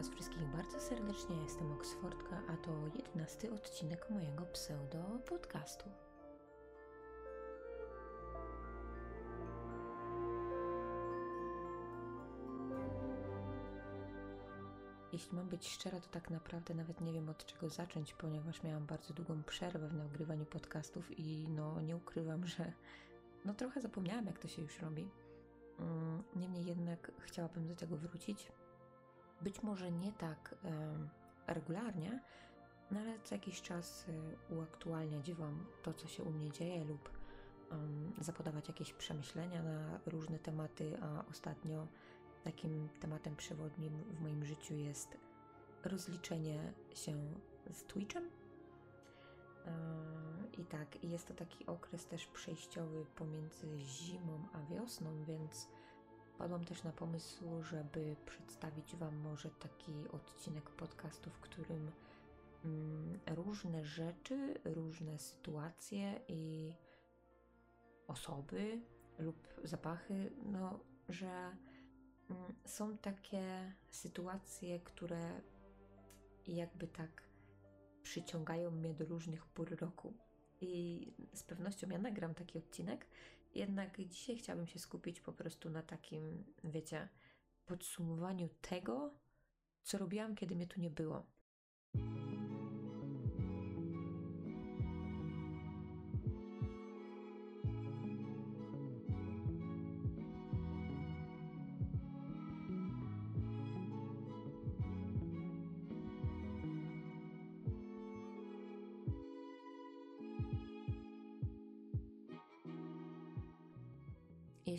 Was wszystkich bardzo serdecznie. Jestem Oksfordka, a to jedenasty odcinek mojego pseudo-podcastu. Jeśli mam być szczera, to tak naprawdę nawet nie wiem od czego zacząć, ponieważ miałam bardzo długą przerwę w nagrywaniu podcastów i no nie ukrywam, że no trochę zapomniałam jak to się już robi. Mm, niemniej jednak chciałabym do tego wrócić. Być może nie tak regularnie, no ale co jakiś czas e, uaktualniać Wam to, co się u mnie dzieje, lub zapodawać jakieś przemyślenia na różne tematy, a ostatnio takim tematem przewodnim w moim życiu jest rozliczenie się z Twitchem. E, I tak, jest to taki okres też przejściowy pomiędzy zimą a wiosną, więc Padłam też na pomysł, żeby przedstawić Wam może taki odcinek podcastu, w którym mm, różne rzeczy, różne sytuacje i osoby lub zapachy, no, że mm, są takie sytuacje, które jakby tak przyciągają mnie do różnych pór roku i z pewnością ja nagram taki odcinek. Jednak dzisiaj chciałabym się skupić po prostu na takim, wiecie, podsumowaniu tego, co robiłam, kiedy mnie tu nie było.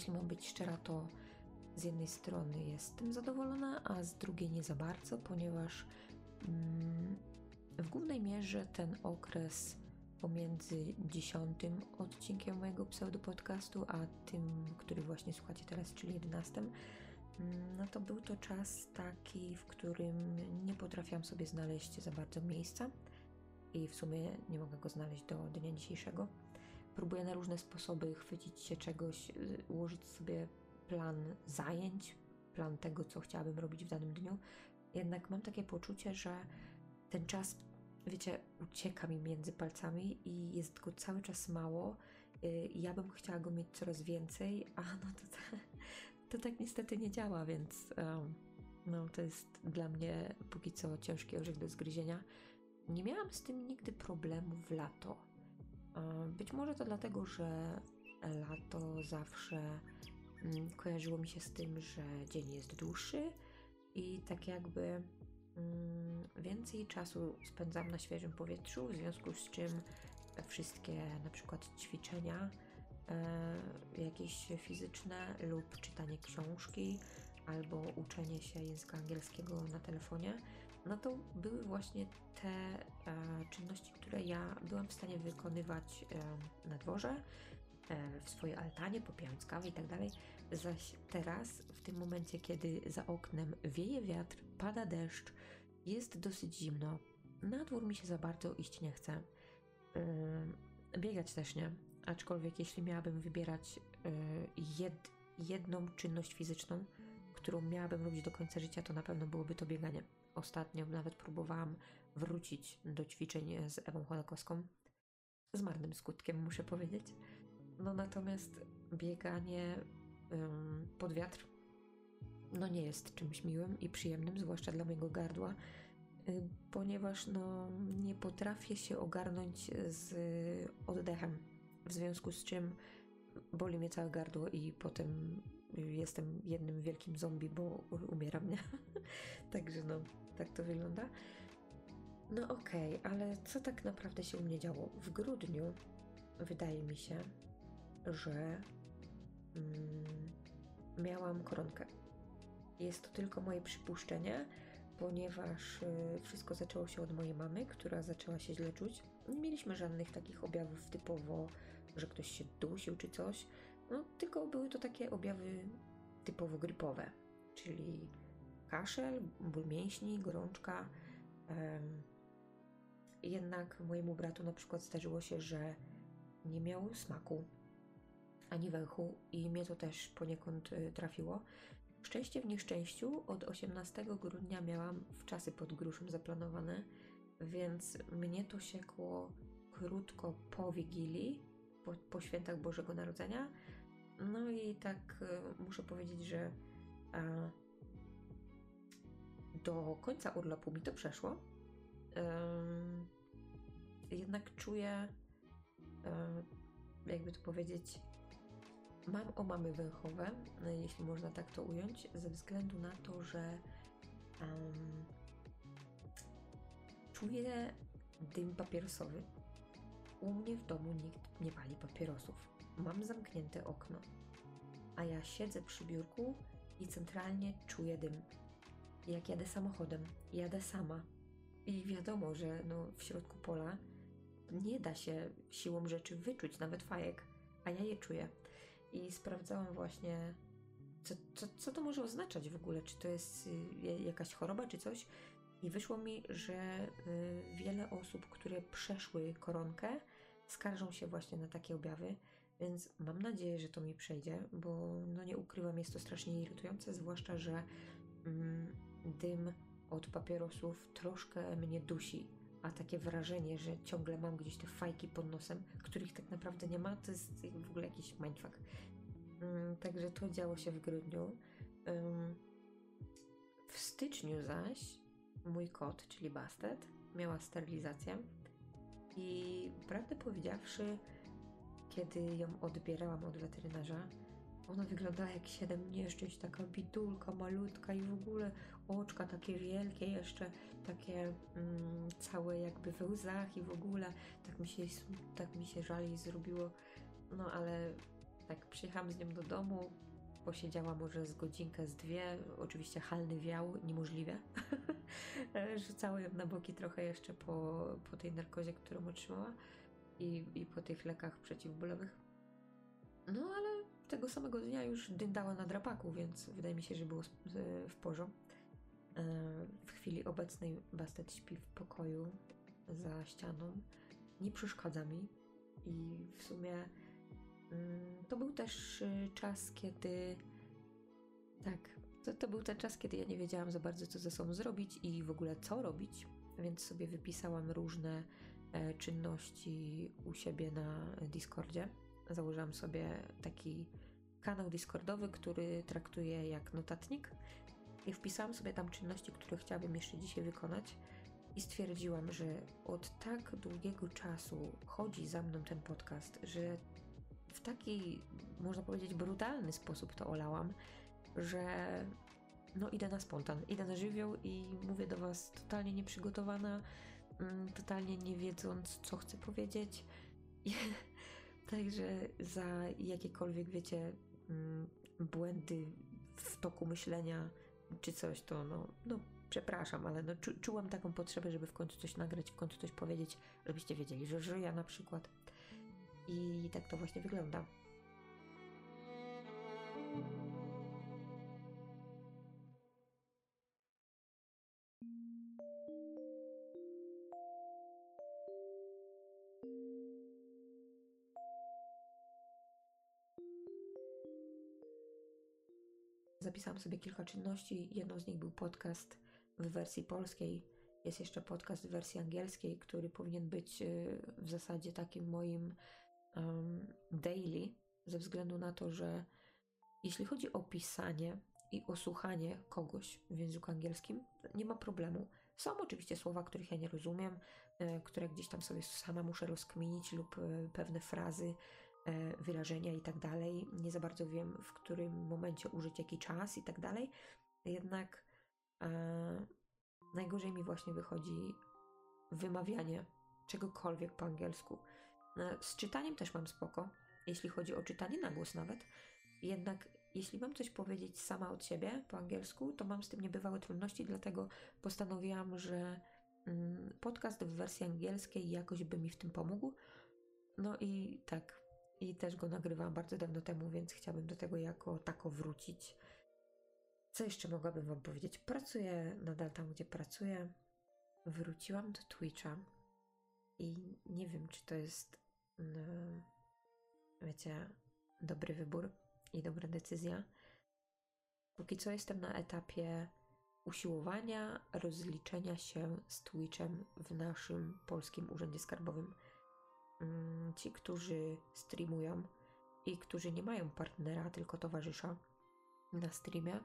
Jeśli mam być szczera, to z jednej strony jestem zadowolona, a z drugiej nie za bardzo, ponieważ mm, w głównej mierze ten okres pomiędzy dziesiątym odcinkiem mojego pseudopodcastu, a tym, który właśnie słuchacie teraz, czyli jedenastym, mm, no to był to czas taki, w którym nie potrafiłam sobie znaleźć za bardzo miejsca i w sumie nie mogę go znaleźć do dnia dzisiejszego. Próbuję na różne sposoby chwycić się czegoś, y, ułożyć sobie plan zajęć, plan tego, co chciałabym robić w danym dniu. Jednak mam takie poczucie, że ten czas, wiecie, ucieka mi między palcami i jest go cały czas mało. Y, ja bym chciała go mieć coraz więcej, a no to, to, tak niestety nie działa, więc no, to jest dla mnie póki co ciężki orzech do zgryzienia. Nie miałam z tym nigdy problemu w lato być może to dlatego, że lato zawsze mm, kojarzyło mi się z tym, że dzień jest dłuższy i tak jakby mm, więcej czasu spędzam na świeżym powietrzu, w związku z czym wszystkie na przykład ćwiczenia e, jakieś fizyczne lub czytanie książki albo uczenie się języka angielskiego na telefonie, no to były właśnie te e, czynności, które ja byłam w stanie wykonywać e, na dworze, e, w swojej altanie, popijając kawę i tak dalej. Zaś teraz, w tym momencie, kiedy za oknem wieje wiatr, pada deszcz, jest dosyć zimno, na dwór mi się za bardzo iść nie chce. E, biegać też nie, aczkolwiek jeśli miałabym wybierać e, jed, jedną czynność fizyczną, którą miałabym robić do końca życia, to na pewno byłoby to bieganie. Ostatnio nawet próbowałam wrócić do ćwiczeń z Ewą Chodakowską. Z marnym skutkiem, muszę powiedzieć. No natomiast bieganie ym, pod wiatr no nie jest czymś miłym i przyjemnym, zwłaszcza dla mojego gardła, y, ponieważ no nie potrafię się ogarnąć z oddechem, w związku z czym boli mnie całe gardło i potem jestem jednym wielkim zombie, bo umieram, nie? Także no, tak to wygląda. No okej, okay, ale co tak naprawdę się u mnie działo? W grudniu wydaje mi się, że mm, miałam koronkę. Jest to tylko moje przypuszczenie, ponieważ y, wszystko zaczęło się od mojej mamy, która zaczęła się źle czuć. Nie mieliśmy żadnych takich objawów typowo, że ktoś się dusił czy coś, no tylko były to takie objawy typowo grypowe, czyli kaszel, ból mięśni, gorączka. Jednak mojemu bratu na przykład zdarzyło się, że nie miał smaku ani węchu i mnie to też poniekąd y, trafiło. Szczęście w nieszczęściu od 18 grudnia miałam w czasy pod gruszem zaplanowane, więc mnie to siekło krótko po Wigilii, po, po świętach Bożego Narodzenia. No i tak y, muszę powiedzieć, że a, do końca urlopu mi to przeszło. Jednak czuję, y, jakby to powiedzieć, mam omamy węchowe, jeśli można tak to ująć, ze względu na to, że czuję dym papierosowy. U mnie w domu nikt nie pali papierosów. Mam zamknięte okno, a ja siedzę przy biurku i centralnie czuję dym. Jak jadę samochodem, jadę sama. I wiadomo, że no, w środku pola nie da się siłą rzeczy wyczuć nawet fajek, a ja je czuję. I sprawdzałam właśnie, co, co, co to może oznaczać w ogóle, czy to jest y, jakaś choroba, czy coś. I wyszło mi, że y, wiele osób, które przeszły koronkę, skarżą się właśnie na takie objawy, więc mam nadzieję, że to mi przejdzie, bo no nie ukrywam, jest to strasznie irytujące, zwłaszcza, że mm, dym od papierosów troszkę mnie dusi, a takie wrażenie, że ciągle mam gdzieś te fajki pod nosem, których tak naprawdę nie ma, to jest w ogóle jakiś mindfuck. Mm, także to działo się w grudniu. W styczniu zaś mój kot, czyli Bastet, miała sterylizację i prawdę powiedziawszy, kiedy ją odbierałam od weterynarza, ona wyglądała jak siedem nieszczęść, taka bidulka, malutka i w ogóle oczka takie wielkie, jeszcze takie mm, całe jakby we łzach i w ogóle tak mi się, tak mi się żali zrobiło. No ale tak przyjechałam z nią do domu, posiedziała może z godzinkę, z dwie. Oczywiście halny wiał, niemożliwe. Rzucała ją na boki trochę jeszcze po, po tej narkozie, którą otrzymała i, i po tych lekach przeciwbólowych. No ale tego samego dnia już dyndała na drapaku, więc wydaje mi się, że było w porządku. E, w chwili obecnej Bastet śpi w pokoju za ścianą. Nie przeszkadza mi i w sumie mm, to był też y, czas, kiedy tak, to, to był ten czas, kiedy ja nie wiedziałam za bardzo, co ze sobą zrobić i w ogóle co robić, więc sobie wypisałam różne e, czynności u siebie na Discordzie. Założyłam sobie taki kanał Discordowy, który traktuję jak notatnik i wpisałam sobie tam czynności, które chciałabym jeszcze dzisiaj wykonać. I stwierdziłam, że od tak długiego czasu chodzi za mną ten podcast, że w taki, można powiedzieć, brutalny sposób to olałam, że no idę na spontan, idę na żywioł i mówię do Was totalnie nieprzygotowana, totalnie nie wiedząc, co chcę powiedzieć. Także za jakiekolwiek, wiecie, mm, błędy w toku myślenia czy coś, to no, no przepraszam, ale no, czu, czułam taką potrzebę, żeby w końcu coś nagrać, w końcu coś powiedzieć, żebyście wiedzieli, że żyję na przykład. I tak to właśnie wygląda. Zapisałam sobie kilka czynności. Jedną z nich był podcast w wersji polskiej. Jest jeszcze podcast w wersji angielskiej, który powinien być y, w zasadzie takim moim um, daily, ze względu na to, że jeśli chodzi o pisanie i o słuchanie kogoś w języku angielskim, nie ma problemu. Są oczywiście słowa, których ja nie rozumiem, y, które gdzieś tam sobie sama muszę rozkminić, lub y, pewne frazy, E, wyrażenia i tak dalej. Nie za bardzo wiem, w którym momencie użyć jaki czas i tak dalej. Jednak e, najgorzej mi właśnie wychodzi wymawianie czegokolwiek po angielsku. E, z czytaniem też mam spoko, jeśli chodzi o czytanie na głos nawet. Jednak jeśli mam coś powiedzieć sama od siebie po angielsku, to mam z tym niebywałe trudności, dlatego postanowiłam, że mm, podcast w wersji angielskiej jakoś by mi w tym pomógł. No i tak, i też go nagrywałam bardzo dawno temu, więc chciałabym do tego jako tako wrócić. Co jeszcze mogłabym Wam powiedzieć? Pracuję nadal tam, gdzie pracuję. Wróciłam do Twitcha i nie wiem, czy to jest, no, wiecie, dobry wybór i dobra decyzja. Póki co jestem na etapie usiłowania rozliczenia się z Twitchem w naszym polskim urzędzie skarbowym. Mm, ci, którzy streamują i którzy nie mają partnera, tylko towarzysza na streamie,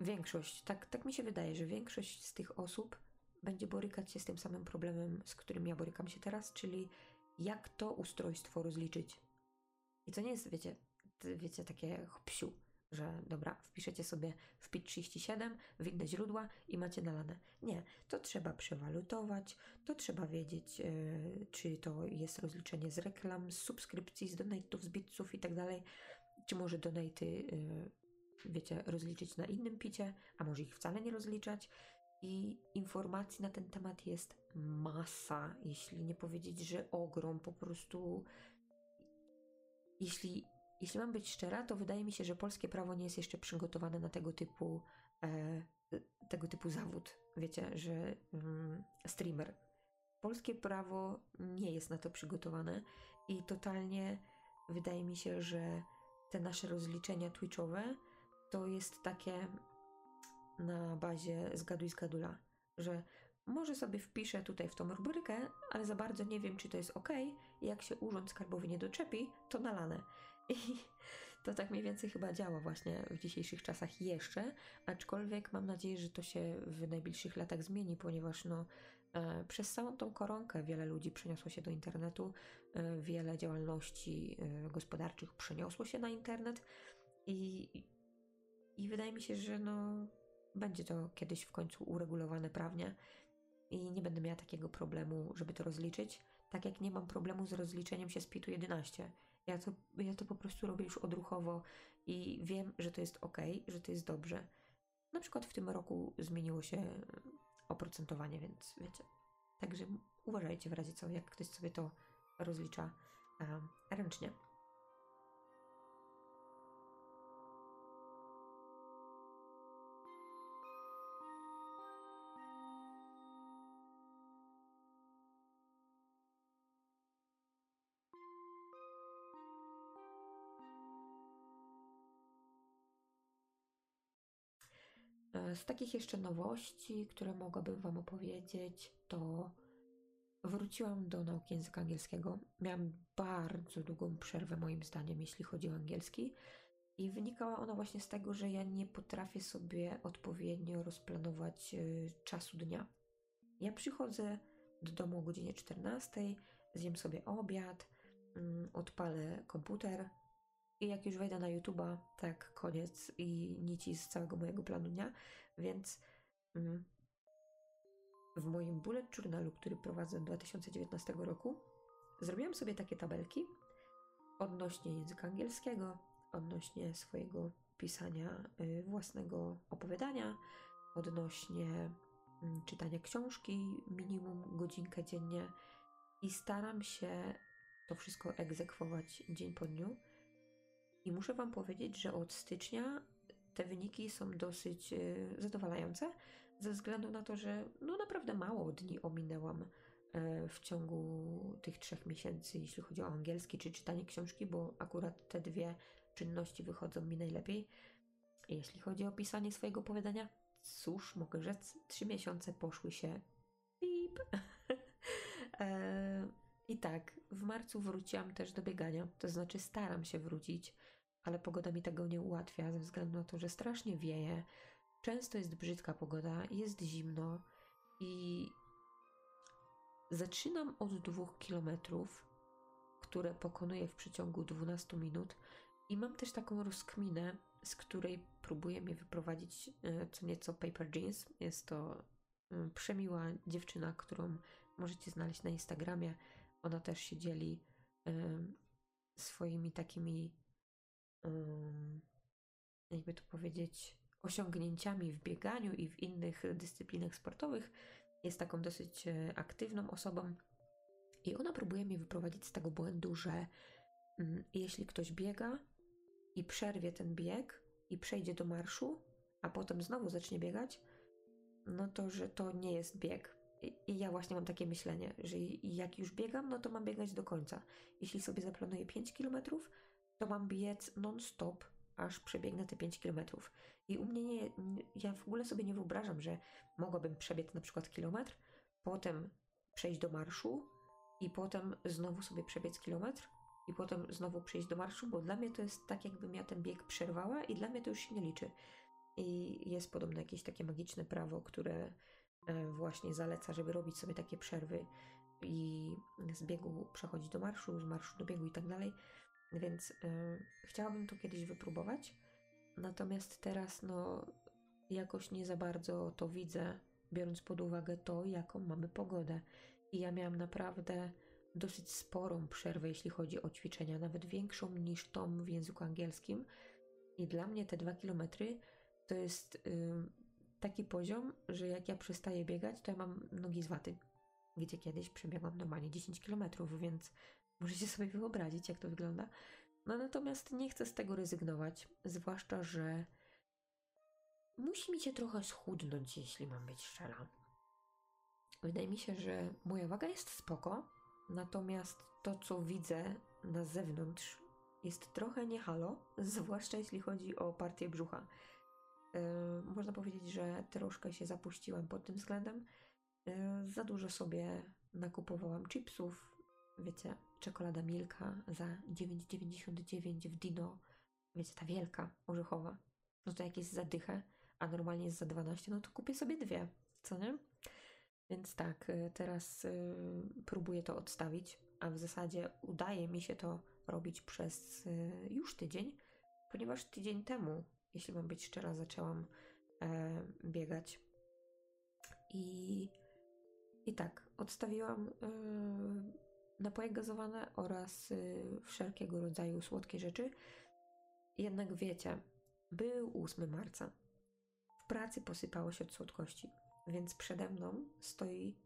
większość, tak, tak mi się wydaje, że większość z tych osób będzie borykać się z tym samym problemem, z którym ja borykam się teraz, czyli jak to ustrojstwo rozliczyć. I to nie jest, wiecie, wiecie, takie psiu, że dobra, wpiszecie sobie w PIT 37 w inne źródła i macie nalane. Nie, to trzeba przewalutować, to trzeba wiedzieć, yy, czy to jest rozliczenie z reklam, z subskrypcji, z donate'ów, z bitsów i tak dalej, czy może donate'y, yy, wiecie, rozliczyć na innym picie, a może ich wcale nie rozliczać. I informacji na ten temat jest masa, jeśli nie powiedzieć, że ogrom, po prostu. Jeśli jeśli mam być szczera, to wydaje mi się, że polskie prawo nie jest jeszcze przygotowane na tego typu, e, tego typu zawód. Wiecie, że mm, streamer. Polskie prawo nie jest na to przygotowane i totalnie wydaje mi się, że te nasze rozliczenia Twitchowe to jest takie na bazie zgaduj zgadula, że może sobie wpiszę tutaj w tą rubrykę, ale za bardzo nie wiem, czy to jest ok. Jak się urząd skarbowy nie doczepi, to nalane. I to tak mniej więcej chyba działa właśnie w dzisiejszych czasach jeszcze, aczkolwiek mam nadzieję, że to się w najbliższych latach zmieni, ponieważ no, e, przez całą tą koronkę wiele ludzi przeniosło się do internetu, e, wiele działalności e, gospodarczych przeniosło się na internet i, i wydaje mi się, że no, będzie to kiedyś w końcu uregulowane prawnie i nie będę miała takiego problemu, żeby to rozliczyć, tak jak nie mam problemu z rozliczeniem się z PIT-u 11 ja to, ja to po prostu robię już odruchowo i wiem, że to jest ok, że to jest dobrze. Na przykład w tym roku zmieniło się oprocentowanie, więc wiecie. Także uważajcie w razie co, jak ktoś sobie to rozlicza um, ręcznie. Z takich jeszcze nowości, które mogłabym Wam opowiedzieć, to wróciłam do nauki języka angielskiego. Miałam bardzo długą przerwę, moim zdaniem, jeśli chodzi o angielski, i wynikała ona właśnie z tego, że ja nie potrafię sobie odpowiednio rozplanować y, czasu dnia. Ja przychodzę do domu o godzinie 14, zjem sobie obiad, y, odpalę komputer, i jak już wejdę na YouTube'a, tak, koniec i nici z całego mojego planu dnia, więc mm, w moim bullet journalu, który prowadzę od 2019 roku, zrobiłam sobie takie tabelki odnośnie języka angielskiego, odnośnie swojego pisania y, własnego opowiadania, odnośnie y, czytania książki minimum godzinkę dziennie i staram się to wszystko egzekwować dzień po dniu i muszę Wam powiedzieć, że od stycznia te wyniki są dosyć e, zadowalające, ze względu na to, że no naprawdę mało dni ominęłam e, w ciągu tych trzech miesięcy, jeśli chodzi o angielski czy czytanie książki, bo akurat te dwie czynności wychodzą mi najlepiej. Jeśli chodzi o pisanie swojego opowiadania, cóż, mogę rzec, trzy miesiące poszły się pip. e, I tak, w marcu wróciłam też do biegania, to znaczy staram się wrócić ale pogoda mi tego nie ułatwia ze względu na to, że strasznie wieje. Często jest brzydka pogoda, jest zimno i zaczynam od dwóch kilometrów, które pokonuję w przeciągu 12 minut i mam też taką rozkminę, z której próbuje mnie wyprowadzić e, co nieco Paper Jeans. Jest to mm, przemiła dziewczyna, którą możecie znaleźć na Instagramie. Ona też się dzieli swoimi takimi jakby to powiedzieć, osiągnięciami w bieganiu i w innych dyscyplinach sportowych. Jest taką dosyć e, aktywną osobą i ona próbuje mnie wyprowadzić z tego błędu, że mm, jeśli ktoś biega i przerwie ten bieg i przejdzie do marszu, a potem znowu zacznie biegać, no to że to nie jest bieg. I, ja właśnie mam takie myślenie, że jak już biegam, no to mam biegać do końca. Jeśli sobie zaplanuję 5 kilometrów, to mam biec non-stop aż przebiegnę te 5 kilometrów. I u mnie nie, ja w ogóle sobie nie wyobrażam, że mogłabym przebiec na przykład kilometr, potem przejść do marszu i potem znowu sobie przebiec kilometr i potem znowu przejść do marszu, bo dla mnie to jest tak, jakbym ja ten bieg przerwała i dla mnie to już się nie liczy. I jest podobno jakieś takie magiczne prawo, które właśnie zaleca, żeby robić sobie takie przerwy i z biegu przechodzić do marszu, z marszu do biegu i tak dalej. Więc y, chciałabym to kiedyś wypróbować. Natomiast teraz, no, jakoś nie za bardzo to widzę, biorąc pod uwagę to, jaką mamy pogodę. I ja miałam naprawdę dosyć sporą przerwę, jeśli chodzi o ćwiczenia, nawet większą niż tą w języku angielskim. I dla mnie te dwa kilometry to jest taki poziom, że jak ja przestaję biegać, to ja mam nogi z waty. Gdzie kiedyś przebiegłam normalnie 10 kilometrów, więc możecie sobie wyobrazić, jak to wygląda. No natomiast nie chcę z tego rezygnować, zwłaszcza, że musi mi się trochę schudnąć, jeśli mam być szczera. Wydaje mi się, że moja waga jest spoko, natomiast to, co widzę na zewnątrz, jest trochę nie halo, zwłaszcza jeśli chodzi o partię brzucha. Yy, można powiedzieć, że troszkę się zapuściłam pod tym względem. Yy, za dużo sobie nakupowałam chipsów, wiecie, czekolada Milka za 9,99 w Dino, wiecie, ta wielka, orzechowa. No to jak jest za dychę, a normalnie jest za 12, no to kupię sobie dwie, co nie? Więc tak, y, teraz próbuję to odstawić, a w zasadzie udaje mi się to robić przez już tydzień, ponieważ tydzień temu, jeśli mam być szczera, zaczęłam e, biegać. I, i tak, odstawiłam napoje gazowane oraz wszelkiego rodzaju słodkie rzeczy. Jednak wiecie, był 8 marca. W pracy posypało się od słodkości. Więc przede mną stoi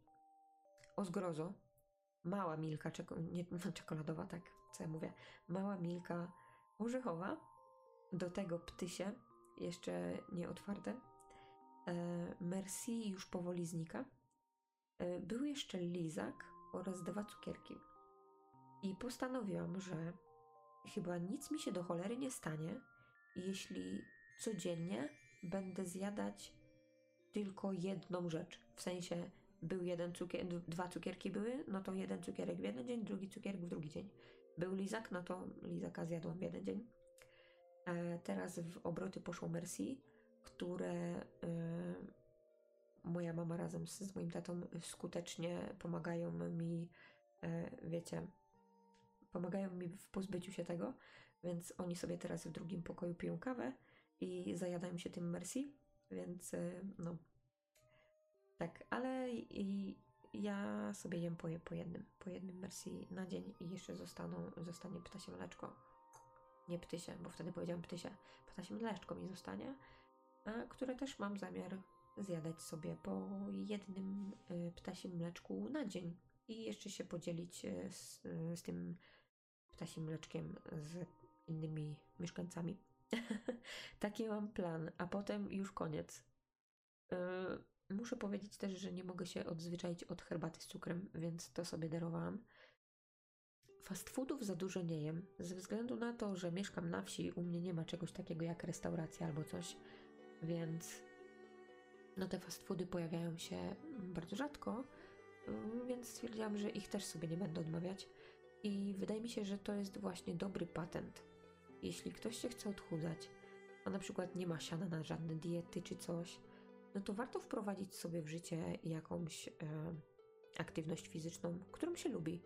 o zgrozo mała milka, nie, no, czekoladowa, tak, co ja mówię, mała milka orzechowa, do tego ptysie, jeszcze nie otwarte, e, Merci już powoli znika. E, był jeszcze lizak oraz dwa cukierki. I postanowiłam, że chyba nic mi się do cholery nie stanie, jeśli codziennie będę zjadać tylko jedną rzecz. W sensie był jeden cukier, dwa cukierki były, no to jeden cukierek w jeden dzień, drugi cukierek w drugi dzień. Był lizak, no to lizaka zjadłam w jeden dzień. E, teraz w obroty poszło Merci, które e, moja mama razem z, z, moim tatą skutecznie pomagają mi, e, wiecie, pomagają mi w pozbyciu się tego, więc oni sobie teraz w drugim pokoju piją kawę i zajadają się tym Merci więc no. Tak, ale i ja sobie jem po, po jednym, po jednym wersji na dzień i jeszcze zostaną, zostanie ptasie mleczko. Nie ptysie, bo wtedy powiedziałam ptysie. Ptasie mleczko mi zostanie, które też mam zamiar zjadać sobie po jednym y, ptasim mleczku na dzień i jeszcze się podzielić y, z, z tym ptasim mleczkiem z innymi mieszkańcami Taki mam plan, a potem już koniec. Yy, muszę powiedzieć też, że nie mogę się odzwyczaić od herbaty z cukrem, więc to sobie darowałam. Fast foodów za dużo nie jem, ze względu na to, że mieszkam na wsi, u mnie nie ma czegoś takiego jak restauracja albo coś, więc no te fast foody pojawiają się bardzo rzadko, yy, więc stwierdziłam, że ich też sobie nie będę odmawiać. I wydaje mi się, że to jest właśnie dobry patent jeśli ktoś się chce odchudzać, a na przykład nie ma siana na żadne diety czy coś, no to warto wprowadzić sobie w życie jakąś e, aktywność fizyczną, którą się lubi.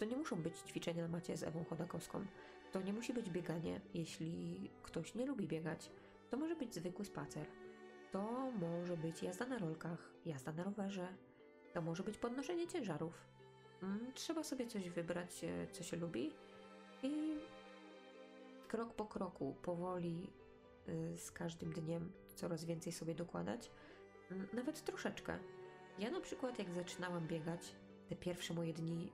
To nie muszą być ćwiczenia na macie z Ewą Chodakowską. To nie musi być bieganie, jeśli ktoś nie lubi biegać. To może być zwykły spacer. To może być jazda na rolkach, jazda na rowerze. To może być podnoszenie ciężarów. Mm, trzeba sobie coś wybrać, e, co się lubi i krok po kroku, powoli, y, z każdym dniem coraz więcej sobie dokładać, nawet troszeczkę. Ja na przykład, jak zaczynałam biegać, te pierwsze moje dni,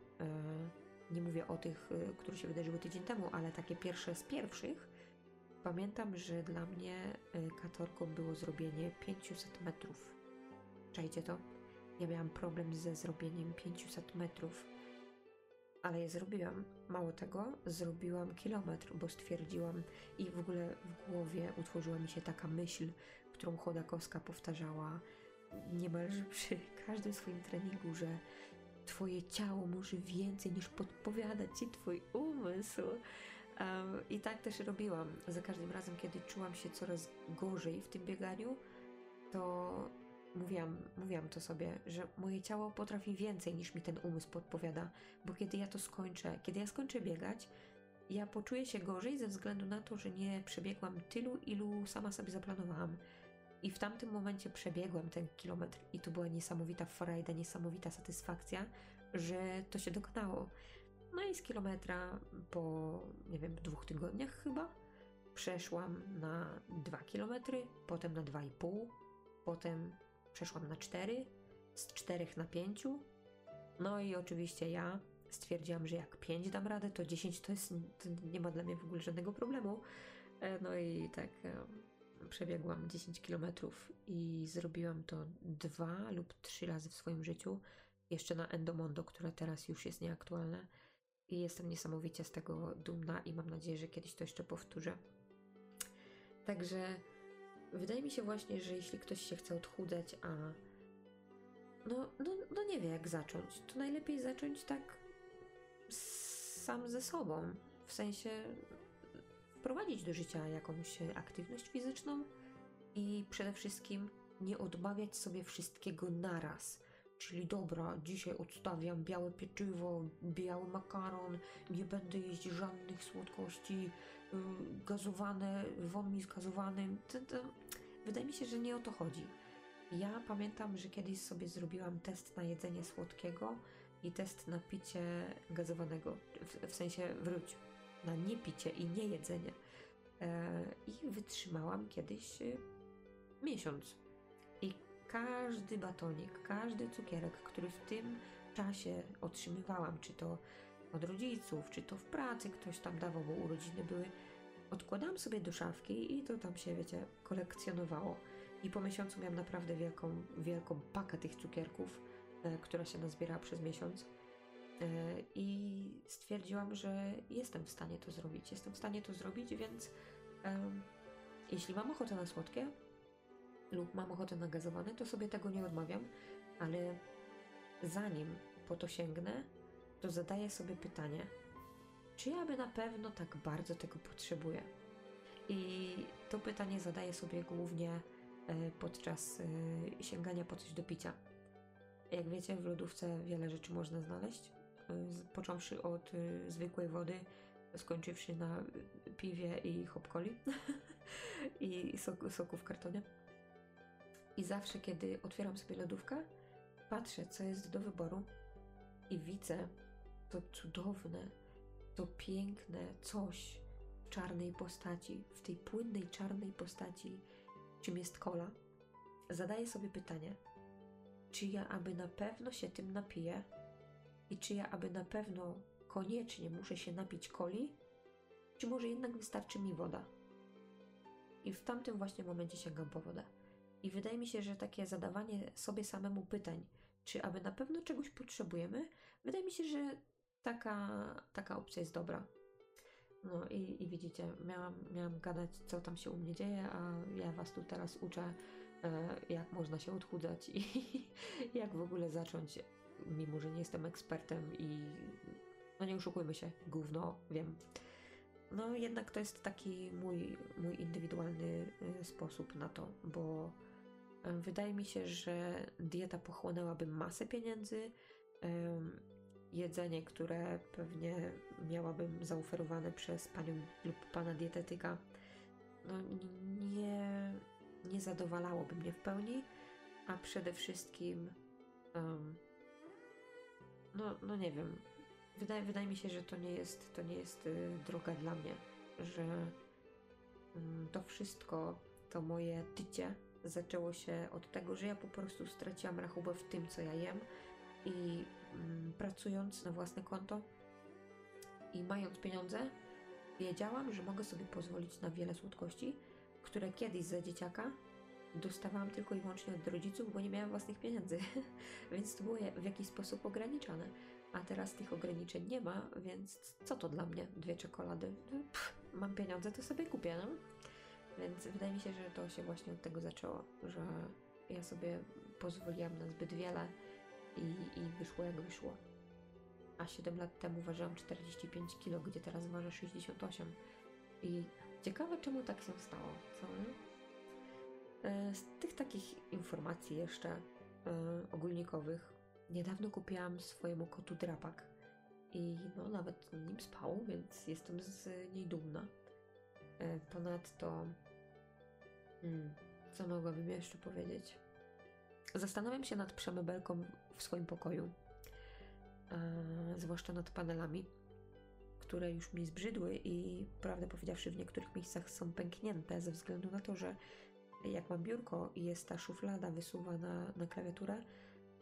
nie mówię o tych, y, które się wydarzyły tydzień temu, ale takie pierwsze z pierwszych, pamiętam, że dla mnie katorką było zrobienie 500 metrów. Czajcie to? Ja miałam problem ze zrobieniem 500 metrów ale je zrobiłam. Mało tego, zrobiłam kilometr, bo stwierdziłam i w ogóle w głowie utworzyła mi się taka myśl, którą Chodakowska powtarzała niemalże przy każdym swoim treningu, że twoje ciało może więcej niż podpowiada ci twój umysł. Um, I tak też robiłam. Za każdym razem, kiedy czułam się coraz gorzej w tym bieganiu, to mówiłam, mówiłam to sobie, że moje ciało potrafi więcej niż mi ten umysł podpowiada, bo kiedy ja to skończę, kiedy ja skończę biegać, ja poczuję się gorzej ze względu na to, że nie przebiegłam tylu, ilu sama sobie zaplanowałam. I w tamtym momencie przebiegłam ten kilometr i to była niesamowita frajda, niesamowita satysfakcja, że to się dokonało. No i z kilometra po, nie wiem, dwóch tygodniach chyba przeszłam na 2 kilometry, potem na 2,5, potem przeszłam na 4, z 4 na 5. No i oczywiście ja stwierdziłam, że jak 5 dam radę, to 10 to jest, to nie ma dla mnie w ogóle żadnego problemu. E, no i tak przebiegłam 10 kilometrów i zrobiłam to dwa lub trzy razy w swoim życiu. Jeszcze na Endomondo, które teraz już jest nieaktualne. I jestem niesamowicie z tego dumna i mam nadzieję, że kiedyś to jeszcze powtórzę. Także wydaje mi się właśnie, że jeśli ktoś się chce odchudzać, a no, no, no nie wie jak zacząć, to najlepiej zacząć tak sam ze sobą. W sensie wprowadzić do życia jakąś aktywność fizyczną i przede wszystkim nie odmawiać sobie wszystkiego naraz. Czyli dobra, dzisiaj odstawiam białe pieczywo, biały makaron, nie będę jeść żadnych słodkości, gazowane, won z gazowanym. To, to, wydaje mi się, że nie o to chodzi. Ja pamiętam, że kiedyś sobie zrobiłam test na jedzenie słodkiego i test na picie gazowanego. W, w sensie wróć, na niepicie i nie jedzenie. E, I wytrzymałam kiedyś y, miesiąc. I każdy batonik, każdy cukierek, który w tym czasie otrzymywałam, czy to od rodziców, czy to w pracy ktoś tam dawał, bo urodziny były, odkładałam sobie do szafki i to tam się, wiecie, kolekcjonowało. I po miesiącu miałam naprawdę wielką, wielką pakę tych cukierków, e, która się nazbierała przez miesiąc. E, I stwierdziłam, że jestem w stanie to zrobić. Jestem w stanie to zrobić, więc jeśli mam ochotę na słodkie, lub mam ochotę na gazowane, to sobie tego nie odmawiam, ale zanim po to sięgnę, to zadaję sobie pytanie, czy ja by na pewno tak bardzo tego potrzebuję? I to pytanie zadaję sobie głównie e, podczas e, sięgania po coś do picia. Jak wiecie, w lodówce wiele rzeczy można znaleźć, począwszy od zwykłej wody, skończywszy na piwie i hopkoli i soku, soku w kartonie. I zawsze, kiedy otwieram sobie lodówkę, patrzę, co jest do wyboru i widzę to cudowne, to piękne coś w czarnej postaci, w tej płynnej czarnej postaci, czym jest kola. Zadaję sobie pytanie, czy ja aby na pewno się tym napiję i czy ja aby na pewno koniecznie muszę się napić coli, czy może jednak wystarczy mi woda. I w tamtym właśnie momencie sięgam po wodę. I wydaje mi się, że takie zadawanie sobie samemu pytań, czy aby na pewno czegoś potrzebujemy, wydaje mi się, że taka, taka opcja jest dobra. No i, i widzicie, miałam, miałam gadać, co tam się u mnie dzieje, a ja Was tu teraz uczę, e, jak można się odchudzać i jak w ogóle zacząć, mimo że nie jestem ekspertem i no nie oszukujmy się, gówno, wiem. No jednak to jest taki mój, mój indywidualny e, sposób na to, bo Wydaje mi się, że dieta pochłonęłaby masę pieniędzy. Jedzenie, które pewnie miałabym zaoferowane przez panią lub pana dietetyka, no nie, nie zadowalałoby mnie w pełni, a przede wszystkim um, no, no nie wiem. Wydaje, wydaje mi się, że to nie jest, to nie jest y, droga dla mnie, że y, to wszystko, to moje tycie zaczęło się od tego, że ja po prostu straciłam rachubę w tym, co ja jem i mm, pracując na własne konto i mając pieniądze, wiedziałam, że mogę sobie pozwolić na wiele słodkości, które kiedyś za dzieciaka dostawałam tylko i wyłącznie od rodziców, bo nie miałam własnych pieniędzy, więc to było w jakiś sposób ograniczane. a teraz tych ograniczeń nie ma, więc co to dla mnie? Dwie czekolady? Pff, mam pieniądze, to sobie kupię, no? Więc wydaje mi się, że to się właśnie od tego zaczęło, że ja sobie pozwoliłam na zbyt wiele i, i wyszło jak wyszło. A 7 lat temu ważyłam 45 kg, gdzie teraz ważę 68. I ciekawe, czemu tak się stało, co z tych takich informacji jeszcze e, ogólnikowych, niedawno kupiłam swojemu kotu drapak i no nawet nim spał, więc jestem z niej dumna. E, ponadto, hmm, co mogłabym jeszcze powiedzieć? Zastanawiam się nad przemebelką w swoim pokoju, zwłaszcza nad panelami, które już mi zbrzydły i prawdę powiedziawszy w niektórych miejscach są pęknięte ze względu na to, że jak mam biurko i jest ta szuflada wysuwana na klawiaturę,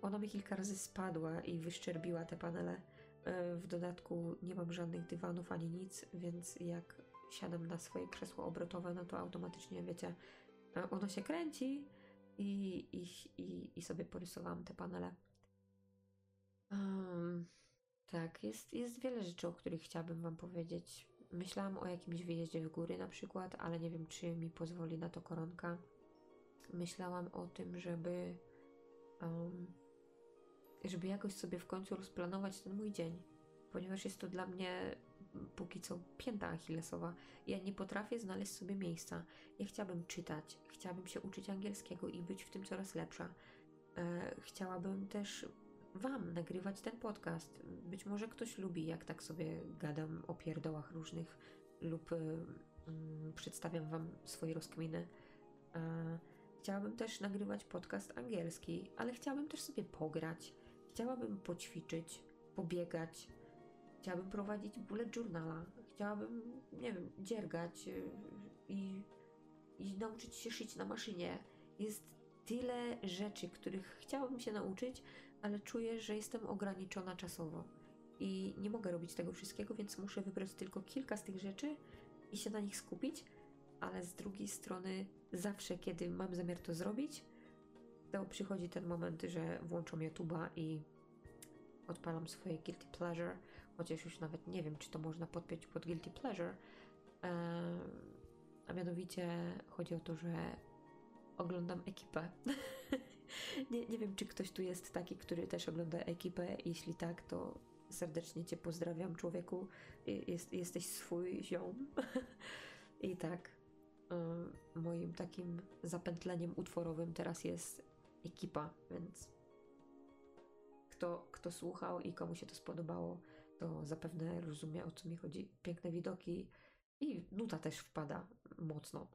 ona mi kilka razy spadła i wyszczerbiła te panele. E, w dodatku nie mam żadnych dywanów ani nic, więc jak siadam na swoje krzesło obrotowe, no to automatycznie, wiecie, e, ono się kręci i, i, i, i sobie porysowałam te panele. Um, tak, jest, jest wiele rzeczy, o których chciałabym Wam powiedzieć. Myślałam o jakimś wyjeździe w góry na przykład, ale nie wiem, czy mi pozwoli na to koronka. Myślałam o tym, żeby um, żeby jakoś sobie w końcu rozplanować ten mój dzień, ponieważ jest to dla mnie póki co pięta achillesowa. Ja nie potrafię znaleźć sobie miejsca. Ja chciałabym czytać, chciałabym się uczyć angielskiego i być w tym coraz lepsza. E, chciałabym też Wam nagrywać ten podcast. Być może ktoś lubi, jak tak sobie gadam o pierdołach różnych lub y, y, przedstawiam Wam swoje rozkminy. E, chciałabym też nagrywać podcast angielski, ale chciałabym też sobie pograć. Chciałabym poćwiczyć, pobiegać. Chciałabym prowadzić bullet journala. Chciałabym, nie wiem, dziergać y, i, i nauczyć się szyć na maszynie. Jest tyle rzeczy, których chciałabym się nauczyć, ale czuję, że jestem ograniczona czasowo i nie mogę robić tego wszystkiego, więc muszę wybrać tylko kilka z tych rzeczy i się na nich skupić, ale z drugiej strony, zawsze kiedy mam zamiar to zrobić, to przychodzi ten moment, że włączam YouTube'a i odpalam swoje guilty pleasure, chociaż już nawet nie wiem, czy to można podpiąć pod guilty pleasure. A mianowicie chodzi o to, że oglądam ekipę. nie, nie wiem, czy ktoś tu jest taki, który też ogląda ekipę. Jeśli tak, to serdecznie Cię pozdrawiam, człowieku. Jest, jesteś swój ziom. I tak, moim takim zapętleniem utworowym teraz jest ekipa, więc kto, kto słuchał i komu się to spodobało, to zapewne rozumie o co mi chodzi. Piękne widoki i nuta też wpada mocno.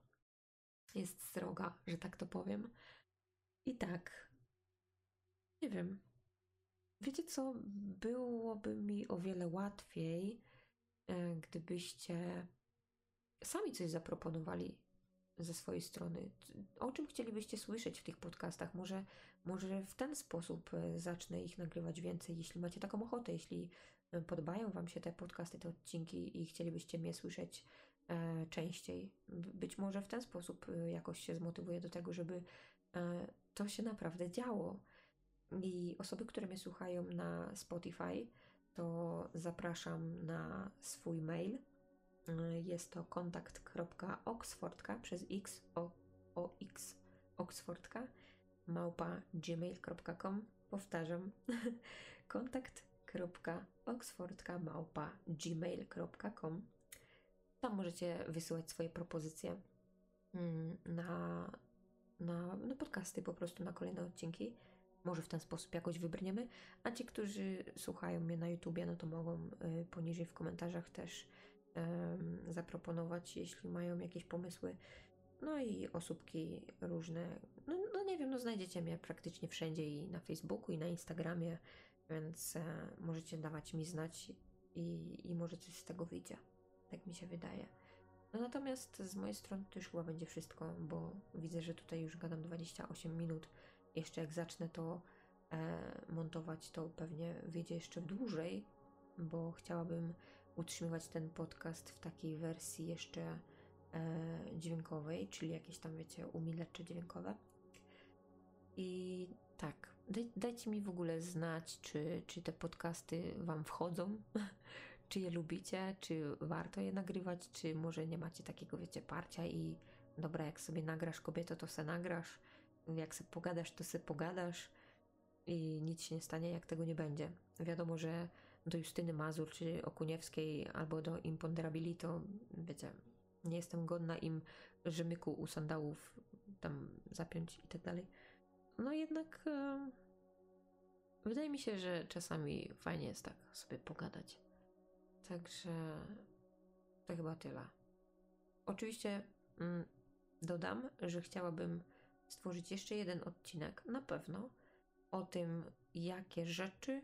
Jest sroga, że tak to powiem. I tak, nie wiem. Wiecie co? Byłoby mi o wiele łatwiej, e, gdybyście sami coś zaproponowali ze swojej strony. O czym chcielibyście słyszeć w tych podcastach? Może, może w ten sposób e, zacznę ich nagrywać więcej, jeśli macie taką ochotę, jeśli e, podobają Wam się te podcasty, te odcinki i chcielibyście mnie słyszeć e, częściej. Być może w ten sposób e, jakoś się zmotywuję do tego, żeby e, to się naprawdę działo. I osoby, które mnie słuchają na Spotify, to zapraszam na swój mail. E, jest to kontakt.oxfordka przez x o, o x oxfordka małpa gmail.com powtarzam kontakt.oxfordka małpa gmail.com tam możecie wysyłać swoje propozycje mm, na, na, na podcasty, po prostu na kolejne odcinki. Może w ten sposób jakoś wybrniemy. A ci, którzy słuchają mnie na YouTubie, no to mogą y, poniżej w komentarzach też y, zaproponować, jeśli mają jakieś pomysły. No i osóbki różne. No, no, nie wiem, no znajdziecie mnie praktycznie wszędzie i na Facebooku, i na Instagramie, więc e, możecie dawać mi znać i, i może coś z tego wyjdzie. Tak mi się wydaje. No natomiast z mojej strony to już chyba będzie wszystko, bo widzę, że tutaj już gadam 28 minut. Jeszcze jak zacznę to e, montować, to pewnie wyjdzie jeszcze dłużej, bo chciałabym utrzymywać ten podcast w takiej wersji jeszcze e, dźwiękowej, czyli jakieś tam, wiecie, umilecze dźwiękowe. I tak, daj, dajcie mi w ogóle znać, czy, czy te podcasty Wam wchodzą, czy je lubicie, czy warto je nagrywać, czy może nie macie takiego, wiecie, parcia i dobra, jak sobie nagrasz kobieto, to se nagrasz, jak se pogadasz, to se pogadasz i nic się nie stanie, jak tego nie będzie. Wiadomo, że do Justyny Mazur, czy Okuniewskiej, albo do Imponderabili, to wiecie, nie jestem godna im rzemyku u sandałów tam zapiąć i tak dalej. No jednak e, wydaje mi się, że czasami fajnie jest tak sobie pogadać. Także to chyba tyle. Oczywiście mm, dodam, że chciałabym stworzyć jeszcze jeden odcinek, na pewno, o tym, jakie rzeczy,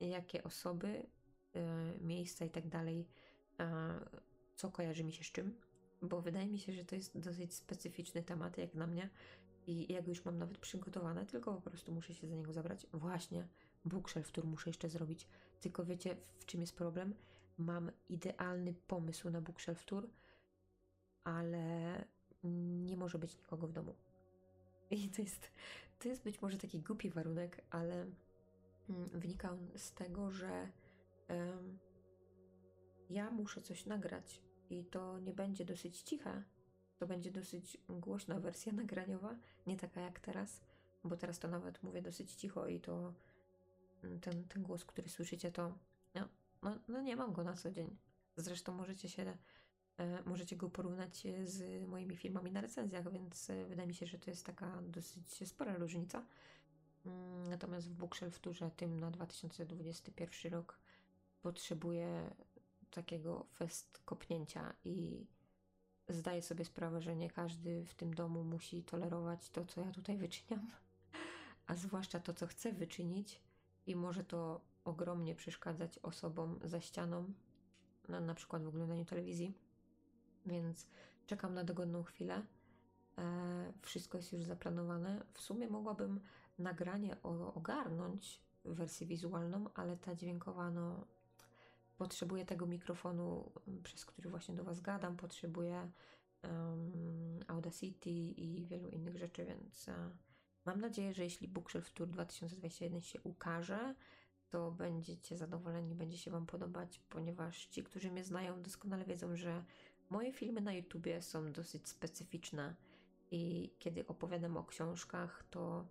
jakie osoby, y, miejsca i tak dalej, y, co kojarzy mi się z czym, bo wydaje mi się, że to jest dosyć specyficzny temat, jak na mnie, i ja go już mam nawet przygotowane, tylko po prostu muszę się za niego zabrać. Właśnie, bookshelf, który muszę jeszcze zrobić. Tylko wiecie, w czym jest problem? Mam idealny pomysł na bookshelf tour, ale nie może być nikogo w domu. I to jest, to jest być może taki głupi warunek, ale wynika on z tego, że um, ja muszę coś nagrać i to nie będzie dosyć ciche, to będzie dosyć głośna wersja nagraniowa, nie taka jak teraz, bo teraz to nawet mówię dosyć cicho i to mm, ten, ten głos, który słyszycie, to no, no, no nie mam go na co dzień. Zresztą możecie się e, możecie go porównać z moimi filmami na recenzjach, więc e, wydaje mi się, że to jest taka dosyć spora różnica. Mm, natomiast w Bookshelf Turze tym na 2021 rok potrzebuję takiego fest kopnięcia i zdaję sobie sprawę, że nie każdy w tym domu musi tolerować to, co ja tutaj wyczyniam, a zwłaszcza to, co chcę wyczynić, i może to ogromnie przeszkadzać osobom za ścianą, na, na przykład w oglądaniu telewizji. Więc czekam na dogodną chwilę. E, wszystko jest już zaplanowane. W sumie mogłabym nagranie ogarnąć wersję wizualną, ale ta dźwiękowa, no, potrzebuję tego mikrofonu, przez który właśnie do Was gadam, potrzebuję um, Audacity i wielu innych rzeczy, więc uh, mam nadzieję, że jeśli Bookshelf Tour 2021 się ukaże, to będziecie zadowoleni, będzie się Wam podobać, ponieważ ci, którzy mnie znają, doskonale wiedzą, że moje filmy na YouTubie są dosyć specyficzne i kiedy opowiadam o książkach, to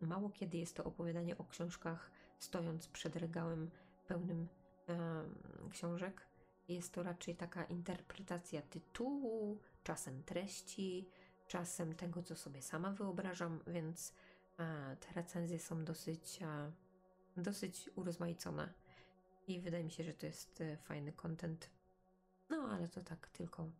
mało kiedy jest to opowiadanie o książkach stojąc przed regałem pełnym książek. Jest to raczej taka interpretacja tytułu, czasem treści, czasem tego, co sobie sama wyobrażam, więc e, te recenzje są dosyć, e, dosyć urozmaicone i wydaje mi się, że to jest e, fajny content. No, ale to tak tylko,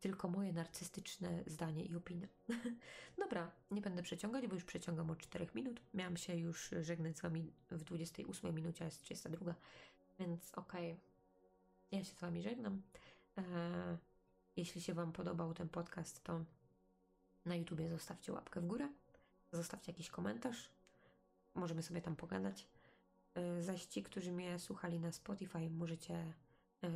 tylko moje narcystyczne zdanie i opinia. Dobra, nie będę przeciągać, bo już przeciągam o 4 minut. Miałam się już żegnać z Wami w 28 minucie, a jest 32. Więc okej, okay. ja się z Wami żegnam. Eee, jeśli się Wam podobał ten podcast, to na YouTubie zostawcie łapkę w górę, zostawcie jakiś komentarz, możemy sobie tam pogadać. Eee, zaś ci, którzy mnie słuchali na Spotify, możecie e,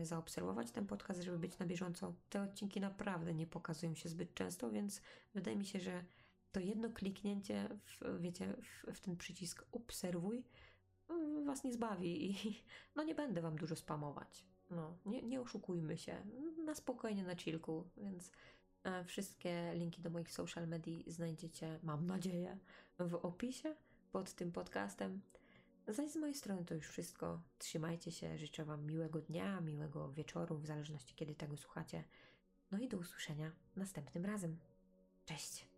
zaobserwować ten podcast, żeby być na bieżąco. Te odcinki naprawdę nie pokazują się zbyt często, więc wydaje mi się, że to jedno kliknięcie w, wiecie, w, w ten przycisk obserwuj was nie zbawi i no nie będę wam dużo spamować. No, nie, nie oszukujmy się. Na spokojnie, na chillku, więc e, wszystkie linki do moich social medii znajdziecie, mam nadzieję, w opisie pod tym podcastem. Zaś z mojej strony to już wszystko. Trzymajcie się, życzę Wam miłego dnia, miłego wieczoru, w zależności kiedy tego słuchacie. No i do usłyszenia następnym razem. Cześć!